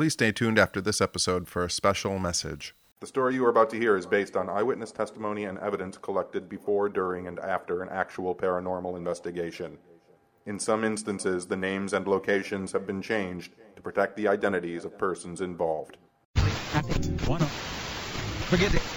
Please stay tuned after this episode for a special message. The story you are about to hear is based on eyewitness testimony and evidence collected before, during, and after an actual paranormal investigation. In some instances, the names and locations have been changed to protect the identities of persons involved. Forget it.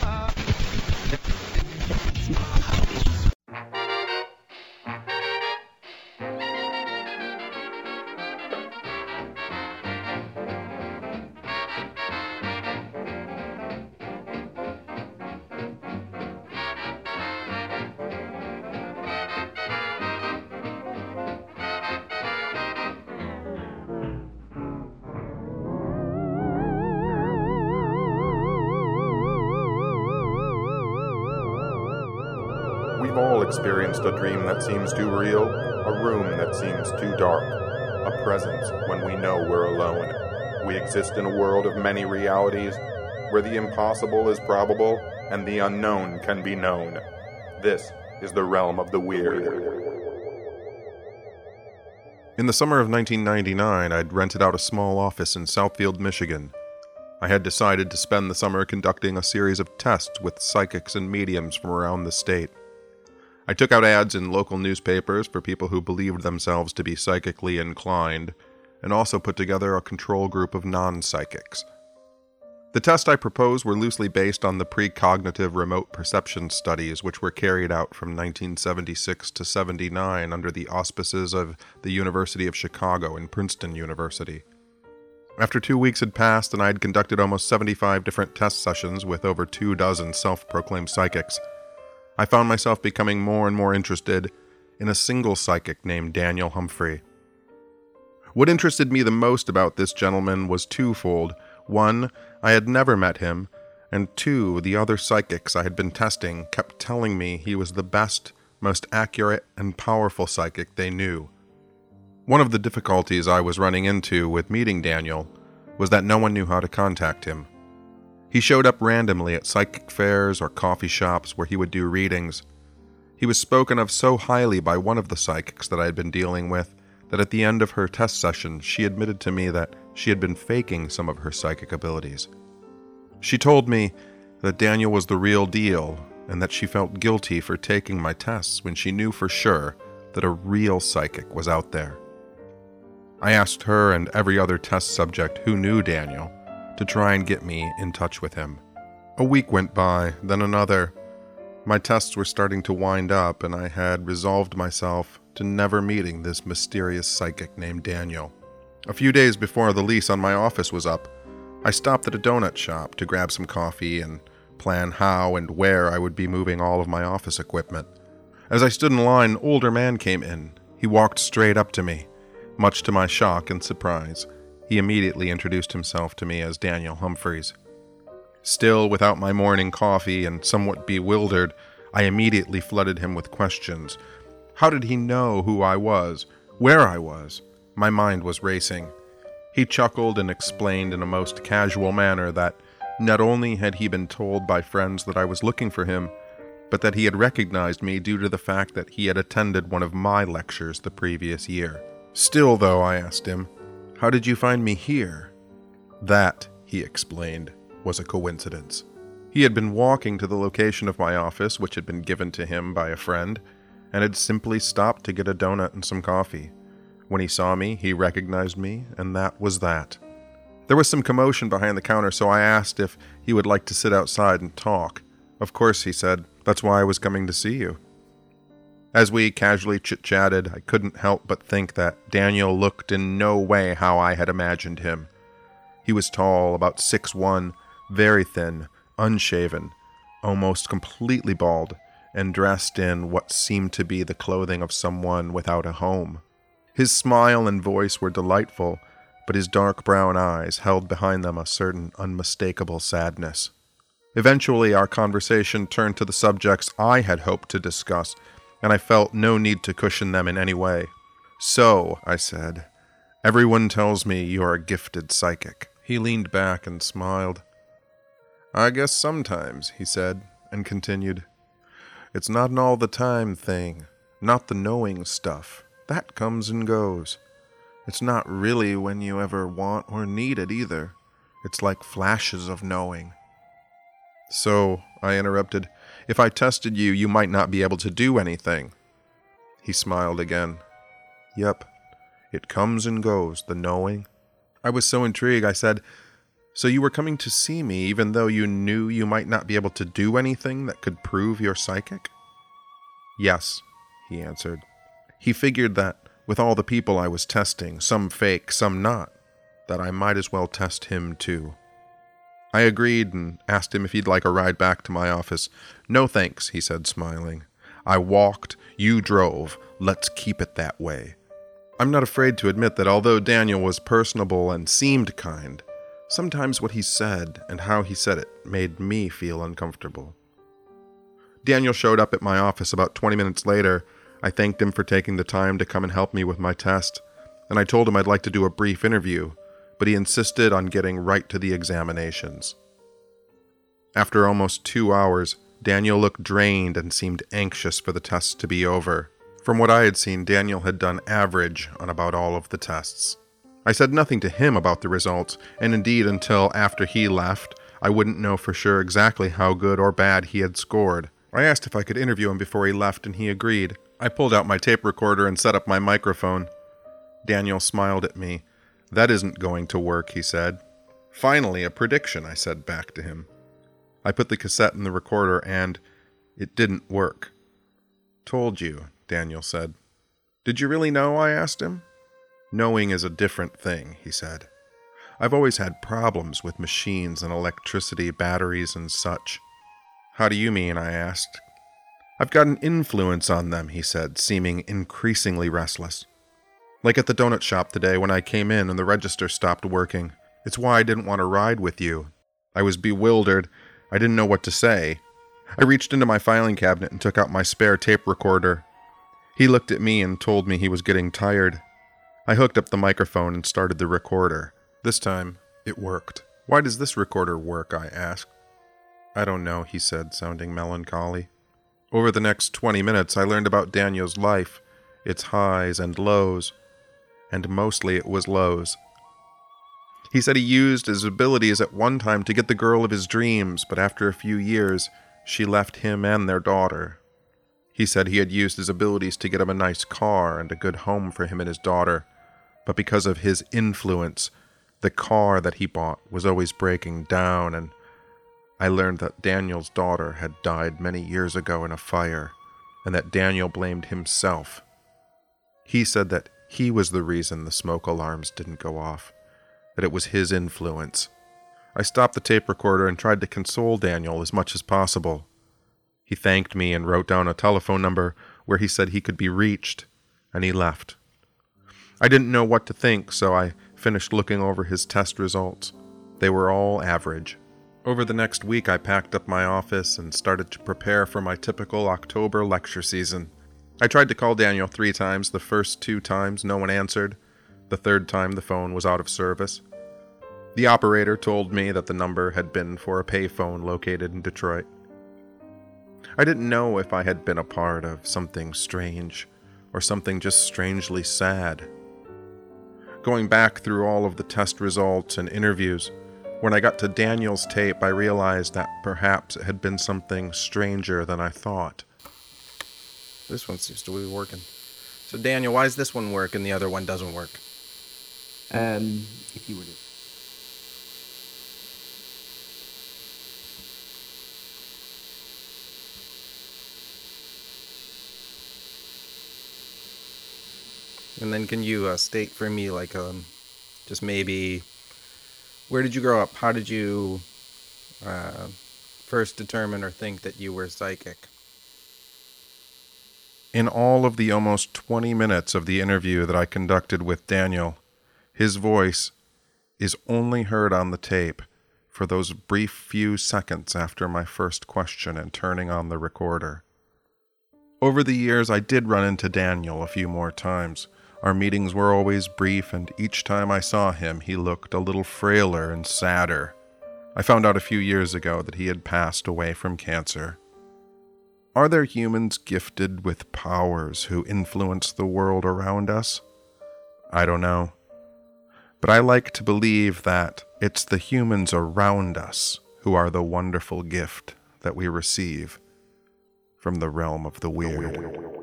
We've all experienced a dream that seems too real, a room that seems too dark, a presence when we know we're alone. We exist in a world of many realities where the impossible is probable and the unknown can be known. This is the realm of the weird. In the summer of 1999, I'd rented out a small office in Southfield, Michigan. I had decided to spend the summer conducting a series of tests with psychics and mediums from around the state. I took out ads in local newspapers for people who believed themselves to be psychically inclined, and also put together a control group of non psychics. The tests I proposed were loosely based on the precognitive remote perception studies, which were carried out from 1976 to 79 under the auspices of the University of Chicago and Princeton University. After two weeks had passed and I had conducted almost 75 different test sessions with over two dozen self proclaimed psychics, I found myself becoming more and more interested in a single psychic named Daniel Humphrey. What interested me the most about this gentleman was twofold. One, I had never met him, and two, the other psychics I had been testing kept telling me he was the best, most accurate, and powerful psychic they knew. One of the difficulties I was running into with meeting Daniel was that no one knew how to contact him. He showed up randomly at psychic fairs or coffee shops where he would do readings. He was spoken of so highly by one of the psychics that I had been dealing with that at the end of her test session, she admitted to me that she had been faking some of her psychic abilities. She told me that Daniel was the real deal and that she felt guilty for taking my tests when she knew for sure that a real psychic was out there. I asked her and every other test subject who knew Daniel to try and get me in touch with him. A week went by, then another. My tests were starting to wind up, and I had resolved myself to never meeting this mysterious psychic named Daniel. A few days before the lease on my office was up, I stopped at a donut shop to grab some coffee and plan how and where I would be moving all of my office equipment. As I stood in line, an older man came in. He walked straight up to me. Much to my shock and surprise, he immediately introduced himself to me as Daniel Humphreys. Still without my morning coffee and somewhat bewildered, I immediately flooded him with questions. How did he know who I was? Where I was? My mind was racing. He chuckled and explained in a most casual manner that not only had he been told by friends that I was looking for him, but that he had recognized me due to the fact that he had attended one of my lectures the previous year. Still, though, I asked him, How did you find me here? That, he explained, was a coincidence. He had been walking to the location of my office, which had been given to him by a friend, and had simply stopped to get a donut and some coffee. When he saw me, he recognized me, and that was that. There was some commotion behind the counter, so I asked if he would like to sit outside and talk. Of course, he said, that's why I was coming to see you. As we casually chit chatted, I couldn't help but think that Daniel looked in no way how I had imagined him. He was tall, about six one, very thin, unshaven, almost completely bald, and dressed in what seemed to be the clothing of someone without a home. His smile and voice were delightful, but his dark brown eyes held behind them a certain unmistakable sadness. Eventually, our conversation turned to the subjects I had hoped to discuss, and I felt no need to cushion them in any way. So, I said, everyone tells me you are a gifted psychic. He leaned back and smiled. I guess sometimes, he said, and continued. It's not an all the time thing, not the knowing stuff. That comes and goes. It's not really when you ever want or need it either. It's like flashes of knowing. So, I interrupted, if I tested you, you might not be able to do anything. He smiled again. Yep, it comes and goes, the knowing. I was so intrigued, I said, So you were coming to see me even though you knew you might not be able to do anything that could prove you're psychic? Yes, he answered. He figured that, with all the people I was testing, some fake, some not, that I might as well test him too. I agreed and asked him if he'd like a ride back to my office. No thanks, he said, smiling. I walked, you drove. Let's keep it that way. I'm not afraid to admit that although Daniel was personable and seemed kind, sometimes what he said and how he said it made me feel uncomfortable. Daniel showed up at my office about 20 minutes later. I thanked him for taking the time to come and help me with my test, and I told him I'd like to do a brief interview but he insisted on getting right to the examinations. After almost two hours, Daniel looked drained and seemed anxious for the tests to be over. From what I had seen, Daniel had done average on about all of the tests. I said nothing to him about the results, and indeed, until after he left, I wouldn't know for sure exactly how good or bad he had scored. I asked if I could interview him before he left, and he agreed. I pulled out my tape recorder and set up my microphone. Daniel smiled at me that isn't going to work, he said. Finally, a prediction, I said back to him. I put the cassette in the recorder and it didn't work. Told you, Daniel said. Did you really know? I asked him. Knowing is a different thing, he said. I've always had problems with machines and electricity, batteries, and such. How do you mean? I asked. I've got an influence on them, he said, seeming increasingly restless. Like at the donut shop today when I came in and the register stopped working. It's why I didn't want to ride with you. I was bewildered. I didn't know what to say. I reached into my filing cabinet and took out my spare tape recorder. He looked at me and told me he was getting tired. I hooked up the microphone and started the recorder. This time, it worked. Why does this recorder work? I asked. I don't know, he said, sounding melancholy. Over the next 20 minutes, I learned about Daniel's life, its highs and lows, and mostly it was lows. He said he used his abilities at one time to get the girl of his dreams, but after a few years, she left him and their daughter. He said he had used his abilities to get him a nice car and a good home for him and his daughter, but because of his influence, the car that he bought was always breaking down, and I learned that Daniel's daughter had died many years ago in a fire, and that Daniel blamed himself. He said that he was the reason the smoke alarms didn't go off, that it was his influence. I stopped the tape recorder and tried to console Daniel as much as possible. He thanked me and wrote down a telephone number where he said he could be reached, and he left. I didn't know what to think, so I finished looking over his test results. They were all average. Over the next week, I packed up my office and started to prepare for my typical October lecture season. I tried to call Daniel three times. The first two times, no one answered. The third time, the phone was out of service. The operator told me that the number had been for a payphone located in Detroit. I didn't know if I had been a part of something strange or something just strangely sad. Going back through all of the test results and interviews, when I got to Daniel's tape, I realized that perhaps it had been something stranger than I thought. This one seems to be working. So Daniel, why does this one work and the other one doesn't work? Um, if you were to And then can you uh, state for me, like, um, just maybe, where did you grow up? How did you uh, first determine or think that you were psychic? In all of the almost 20 minutes of the interview that I conducted with Daniel, his voice is only heard on the tape for those brief few seconds after my first question and turning on the recorder. Over the years, I did run into Daniel a few more times. Our meetings were always brief, and each time I saw him, he looked a little frailer and sadder. I found out a few years ago that he had passed away from cancer. Are there humans gifted with powers who influence the world around us? I don't know. But I like to believe that it's the humans around us who are the wonderful gift that we receive from the realm of the weird.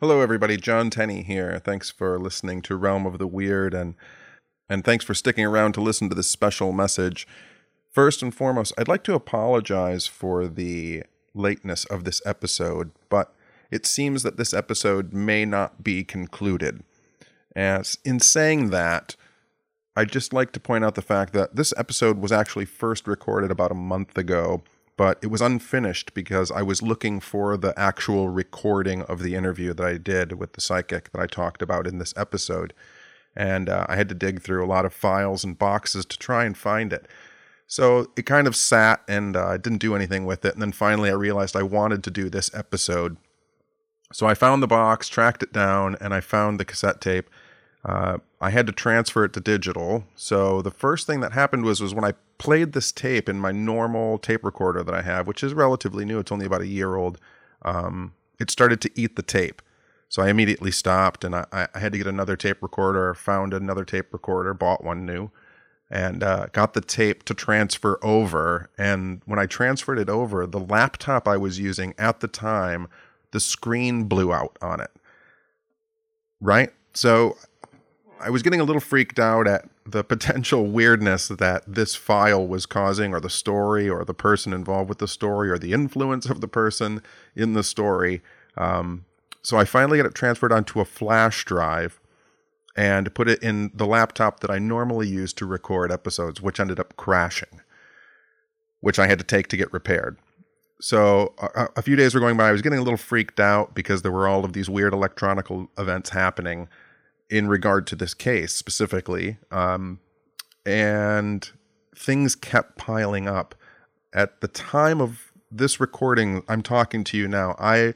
Hello, everybody. John Tenney here. Thanks for listening to Realm of the Weird, and and thanks for sticking around to listen to this special message. First and foremost, I'd like to apologize for the lateness of this episode, but it seems that this episode may not be concluded. As in saying that, I'd just like to point out the fact that this episode was actually first recorded about a month ago but it was unfinished because I was looking for the actual recording of the interview that I did with the psychic that I talked about in this episode. And uh, I had to dig through a lot of files and boxes to try and find it. So it kind of sat and uh, I didn't do anything with it. And then finally I realized I wanted to do this episode. So I found the box, tracked it down, and I found the cassette tape. Uh, I had to transfer it to digital. So the first thing that happened was was when I played this tape in my normal tape recorder that I have, which is relatively new. It's only about a year old. Um, it started to eat the tape. So I immediately stopped and I, I, had to get another tape recorder, found another tape recorder, bought one new, and uh, got the tape to transfer over. And when I transferred it over, the laptop I was using at the time, the screen blew out on it. Right? So I was getting a little freaked out at the potential weirdness that this file was causing, or the story, or the person involved with the story, or the influence of the person in the story. Um, so I finally got it transferred onto a flash drive and put it in the laptop that I normally use to record episodes, which ended up crashing, which I had to take to get repaired. So a, a few days were going by. I was getting a little freaked out because there were all of these weird electronic events happening in regard to this case specifically. Um, and things kept piling up. At the time of this recording, I'm talking to you now. I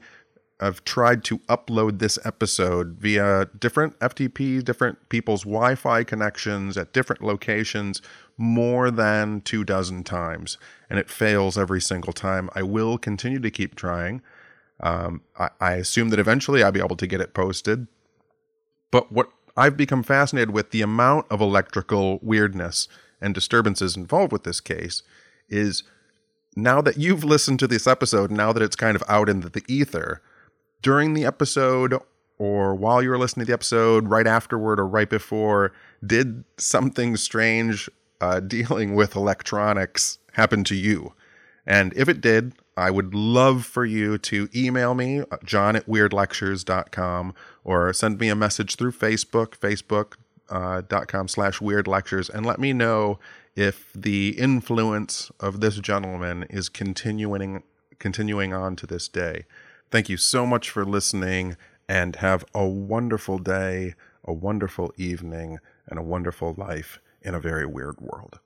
have tried to upload this episode via different FTP, different people's Wi Fi connections at different locations more than two dozen times, and it fails every single time. I will continue to keep trying. Um, I, I assume that eventually I'll be able to get it posted. But what I've become fascinated with the amount of electrical weirdness and disturbances involved with this case is now that you've listened to this episode, now that it's kind of out in the ether, during the episode or while you were listening to the episode, right afterward or right before, did something strange uh, dealing with electronics happen to you? And if it did, I would love for you to email me, john at weirdlectures.com, or send me a message through Facebook, facebook.com uh, slash weirdlectures, and let me know if the influence of this gentleman is continuing continuing on to this day. Thank you so much for listening and have a wonderful day, a wonderful evening, and a wonderful life in a very weird world.